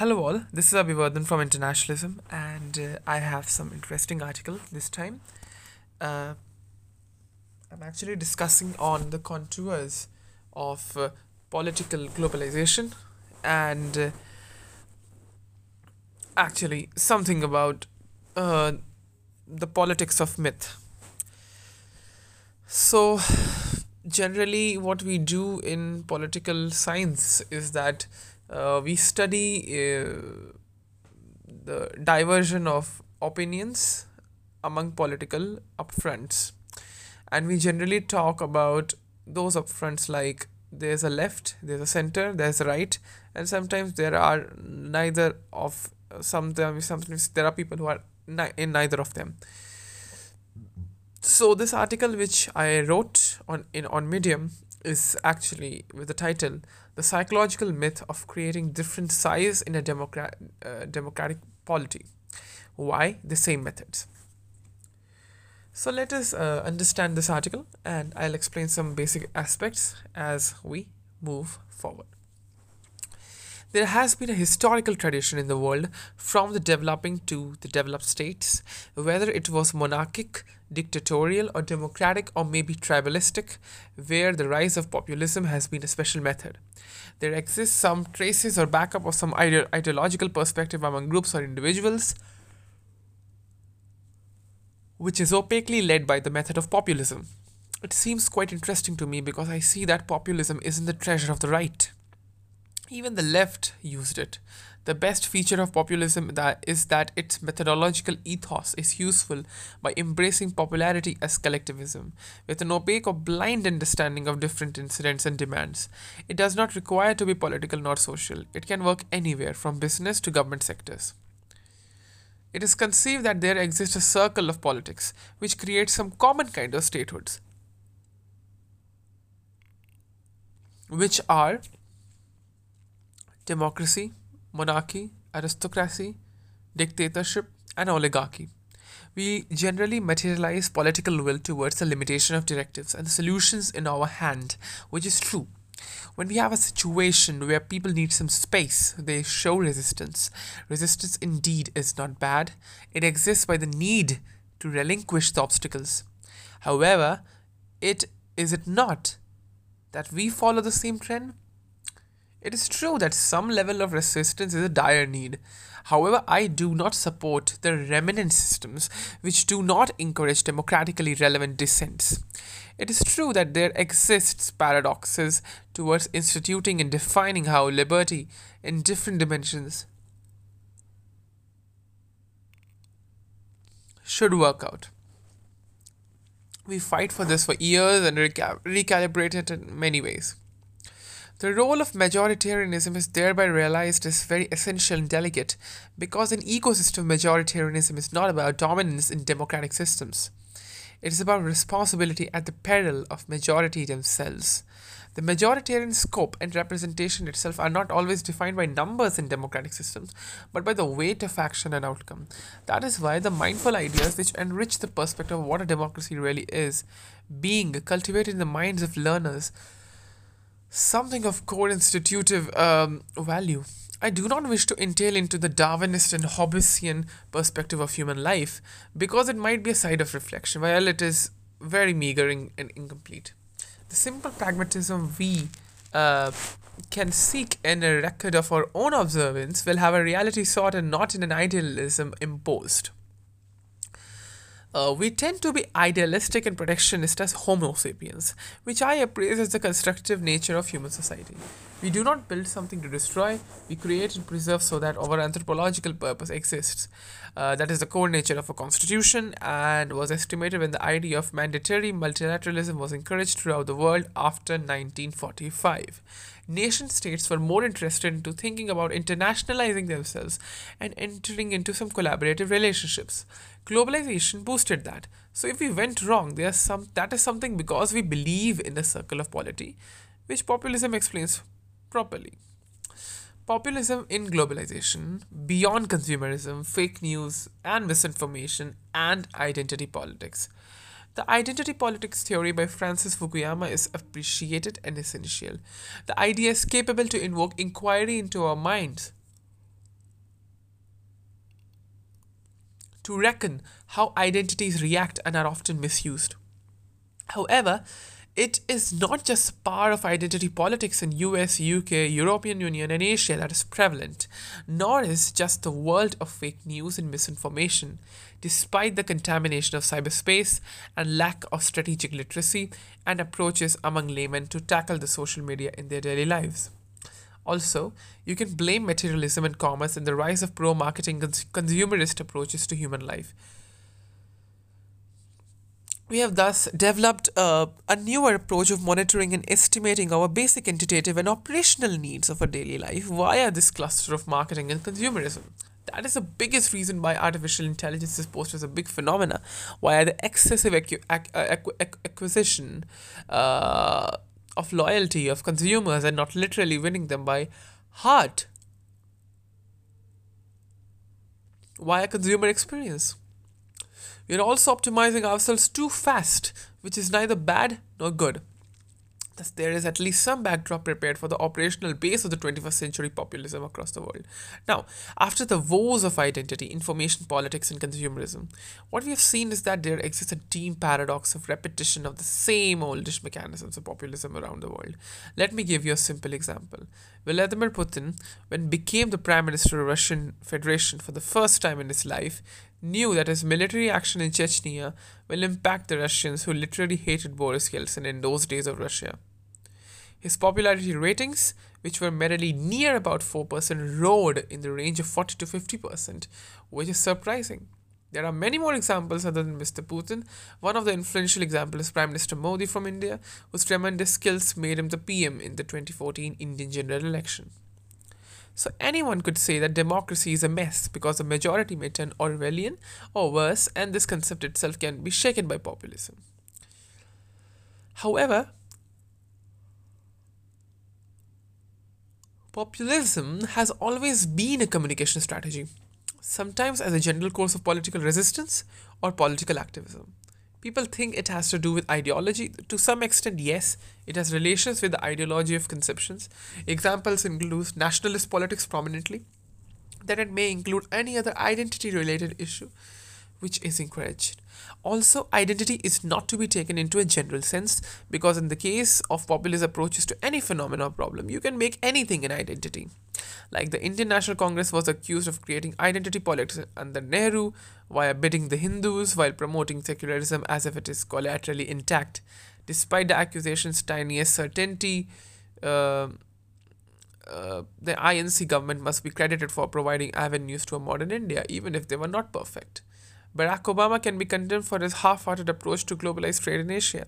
Hello all, this is Abhivardhan from Internationalism and uh, I have some interesting article this time. Uh, I'm actually discussing on the contours of uh, political globalization and uh, actually something about uh, the politics of myth. So generally what we do in political science is that uh, we study uh, the diversion of opinions among political upfronts. And we generally talk about those upfronts like there's a left there's a center there's a right and sometimes there are neither of sometimes sometimes there are people who are ni- in neither of them so this article which i wrote on in on medium is actually with the title the psychological myth of creating different size in a democrat, uh, democratic polity. Why? The same methods. So let us uh, understand this article and i'll explain some basic aspects as we move forward there has been a historical tradition in the world from the developing to the developed states, whether it was monarchic, dictatorial, or democratic, or maybe tribalistic, where the rise of populism has been a special method. There exists some traces or backup of some ide- ideological perspective among groups or individuals, which is opaquely led by the method of populism. It seems quite interesting to me because I see that populism isn't the treasure of the right. Even the left used it. The best feature of populism that is that its methodological ethos is useful by embracing popularity as collectivism, with an opaque or blind understanding of different incidents and demands. It does not require to be political nor social. It can work anywhere, from business to government sectors. It is conceived that there exists a circle of politics which creates some common kind of statehoods, which are democracy, monarchy, aristocracy, dictatorship, and oligarchy. We generally materialize political will towards the limitation of directives and the solutions in our hand, which is true. When we have a situation where people need some space, they show resistance. Resistance indeed is not bad, it exists by the need to relinquish the obstacles. However, it is it not that we follow the same trend? It is true that some level of resistance is a dire need. However, I do not support the remnant systems which do not encourage democratically relevant dissents. It is true that there exists paradoxes towards instituting and defining how liberty in different dimensions should work out. We fight for this for years and reca- recalibrate it in many ways. The role of majoritarianism is thereby realized as very essential and delicate because an ecosystem majoritarianism is not about dominance in democratic systems. It is about responsibility at the peril of majority themselves. The majoritarian scope and representation itself are not always defined by numbers in democratic systems, but by the weight of action and outcome. That is why the mindful ideas which enrich the perspective of what a democracy really is, being cultivated in the minds of learners, something of core institutive um, value. I do not wish to entail into the Darwinist and Hobbesian perspective of human life because it might be a side of reflection, while it is very meager and, and incomplete. The simple pragmatism we uh, can seek in a record of our own observance will have a reality sought and not in an idealism imposed. Uh, we tend to be idealistic and protectionist as Homo sapiens, which I appraise as the constructive nature of human society. We do not build something to destroy, we create and preserve so that our anthropological purpose exists. Uh, that is the core nature of a constitution and was estimated when the idea of mandatory multilateralism was encouraged throughout the world after 1945 nation states were more interested into thinking about internationalizing themselves and entering into some collaborative relationships. Globalization boosted that. So if we went wrong, there's some that is something because we believe in the circle of polity, which populism explains properly. Populism in globalization, beyond consumerism, fake news and misinformation, and identity politics. The identity politics theory by Francis Fukuyama is appreciated and essential. The idea is capable to invoke inquiry into our minds to reckon how identities react and are often misused. However, it is not just power of identity politics in US, UK, European Union and Asia that is prevalent, nor is just the world of fake news and misinformation. Despite the contamination of cyberspace and lack of strategic literacy and approaches among laymen to tackle the social media in their daily lives. Also, you can blame materialism and commerce and the rise of pro marketing consumerist approaches to human life. We have thus developed uh, a newer approach of monitoring and estimating our basic quantitative and operational needs of our daily life via this cluster of marketing and consumerism. That is the biggest reason why artificial intelligence is posed as a big phenomena, why the excessive acqu- acqu- acquisition uh, of loyalty of consumers and not literally winning them by heart via consumer experience. We are also optimizing ourselves too fast, which is neither bad nor good. Thus, there is at least some backdrop prepared for the operational base of the 21st century populism across the world. Now, after the woes of identity, information politics, and consumerism, what we have seen is that there exists a deep paradox of repetition of the same oldish mechanisms of populism around the world. Let me give you a simple example. Vladimir Putin, when became the Prime Minister of Russian Federation for the first time in his life, knew that his military action in Chechnya will impact the Russians who literally hated Boris Yeltsin in those days of Russia. His popularity ratings, which were merely near about 4%, roared in the range of 40 to 50%, which is surprising. There are many more examples other than Mr. Putin. One of the influential examples is Prime Minister Modi from India, whose tremendous skills made him the PM in the 2014 Indian general election. So anyone could say that democracy is a mess because the majority may turn Orwellian or worse, and this concept itself can be shaken by populism. However, populism has always been a communication strategy, sometimes as a general course of political resistance or political activism. People think it has to do with ideology. To some extent, yes, it has relations with the ideology of conceptions. Examples include nationalist politics prominently, that it may include any other identity related issue which is encouraged. Also, identity is not to be taken into a general sense because, in the case of populist approaches to any phenomenon or problem, you can make anything an identity. Like the Indian National Congress was accused of creating identity politics under Nehru via bidding the Hindus while promoting secularism as if it is collaterally intact. Despite the accusation's tiniest certainty, uh, uh, the INC government must be credited for providing avenues to a modern India, even if they were not perfect. Barack Obama can be condemned for his half hearted approach to globalized trade in Asia,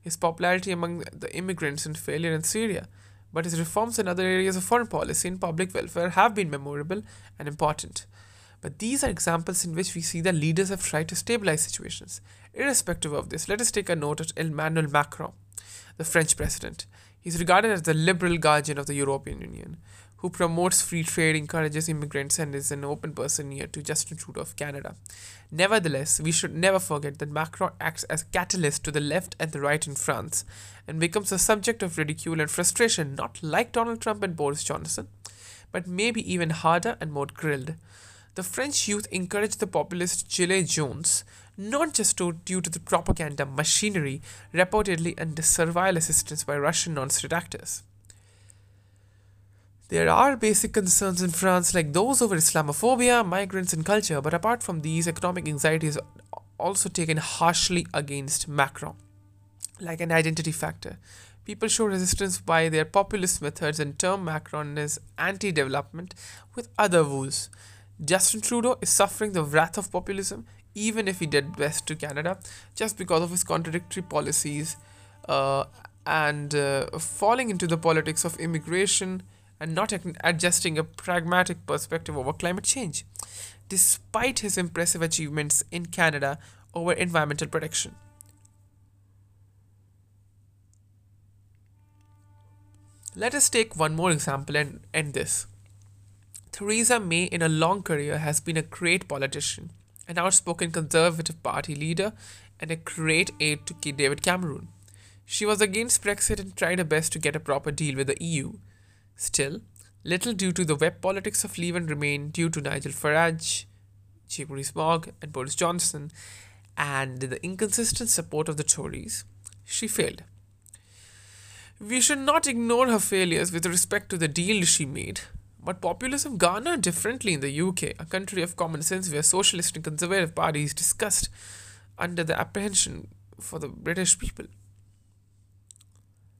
his popularity among the immigrants, and failure in Syria. But his reforms in other areas of foreign policy and public welfare have been memorable and important. But these are examples in which we see that leaders have tried to stabilize situations. Irrespective of this, let us take a note at Emmanuel Macron, the French president. He is regarded as the liberal guardian of the European Union, who promotes free trade, encourages immigrants, and is an open person near to Justin Trudeau of Canada. Nevertheless, we should never forget that Macron acts as catalyst to the left and the right in France and becomes a subject of ridicule and frustration, not like Donald Trump and Boris Johnson, but maybe even harder and more grilled. The French youth encouraged the populist Gilets Jaunes not just due to the propaganda machinery reportedly under servile assistance by Russian non-state actors. There are basic concerns in France like those over Islamophobia, migrants, and culture, but apart from these, economic anxiety is also taken harshly against Macron, like an identity factor. People show resistance by their populist methods and term Macron as anti development with other woes. Justin Trudeau is suffering the wrath of populism, even if he did best to Canada, just because of his contradictory policies uh, and uh, falling into the politics of immigration and not adjusting a pragmatic perspective over climate change, despite his impressive achievements in Canada over environmental protection. Let us take one more example and end this. Theresa May, in a long career, has been a great politician, an outspoken Conservative Party leader, and a great aide to David Cameron. She was against Brexit and tried her best to get a proper deal with the EU, Still, little due to the web politics of Leave and Remain due to Nigel Farage, Chief Rees-Mogg and Boris Johnson, and the inconsistent support of the Tories, she failed. We should not ignore her failures with respect to the deal she made, but populism garnered differently in the UK, a country of common sense where socialist and conservative parties discussed under the apprehension for the British people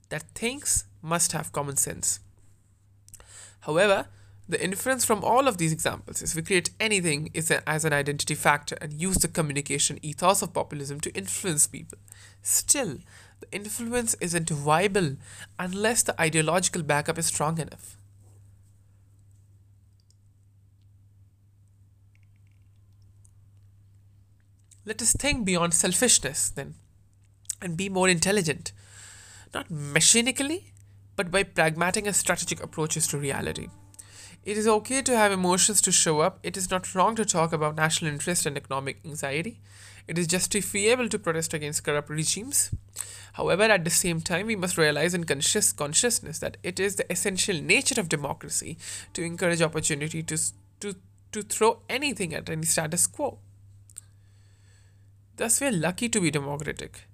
that things must have common sense. However, the inference from all of these examples is we create anything as an identity factor and use the communication ethos of populism to influence people. Still, the influence isn't viable unless the ideological backup is strong enough. Let us think beyond selfishness then and be more intelligent, not machinically, but by pragmatic and strategic approaches to reality. It is okay to have emotions to show up. It is not wrong to talk about national interest and economic anxiety. It is justifiable to protest against corrupt regimes. However, at the same time, we must realize in conscious consciousness that it is the essential nature of democracy to encourage opportunity to, to, to throw anything at any status quo. Thus, we are lucky to be democratic.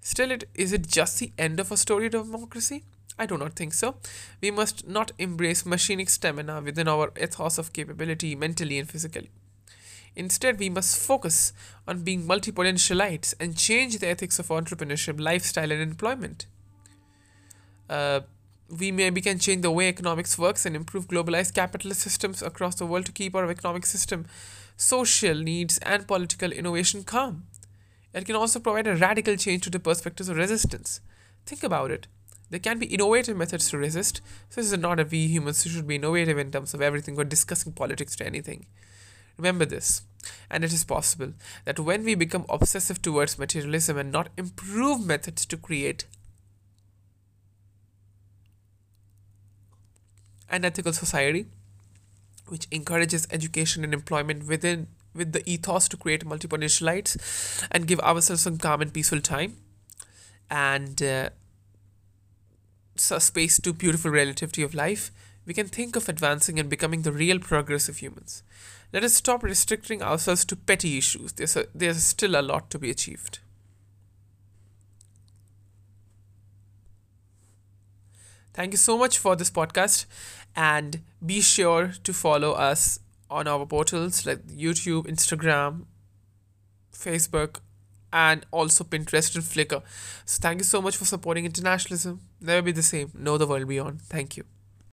Still, it, is it just the end of a story of democracy? I do not think so. We must not embrace machinic stamina within our ethos of capability mentally and physically. Instead, we must focus on being multipotentialites and change the ethics of entrepreneurship, lifestyle, and employment. Uh, we maybe can change the way economics works and improve globalized capitalist systems across the world to keep our economic system, social needs, and political innovation calm. It can also provide a radical change to the perspectives of resistance. Think about it. There can be innovative methods to resist. This is not a we humans should be innovative in terms of everything or discussing politics to anything. Remember this. And it is possible that when we become obsessive towards materialism and not improve methods to create an ethical society which encourages education and employment within with the ethos to create multipotentialites and give ourselves some calm and peaceful time and uh, space to beautiful relativity of life, we can think of advancing and becoming the real progressive humans. Let us stop restricting ourselves to petty issues. There's, a, there's still a lot to be achieved. Thank you so much for this podcast, and be sure to follow us on our portals like YouTube, Instagram, Facebook, and also Pinterest and Flickr. So thank you so much for supporting internationalism. Never be the same. Know the world beyond. Thank you.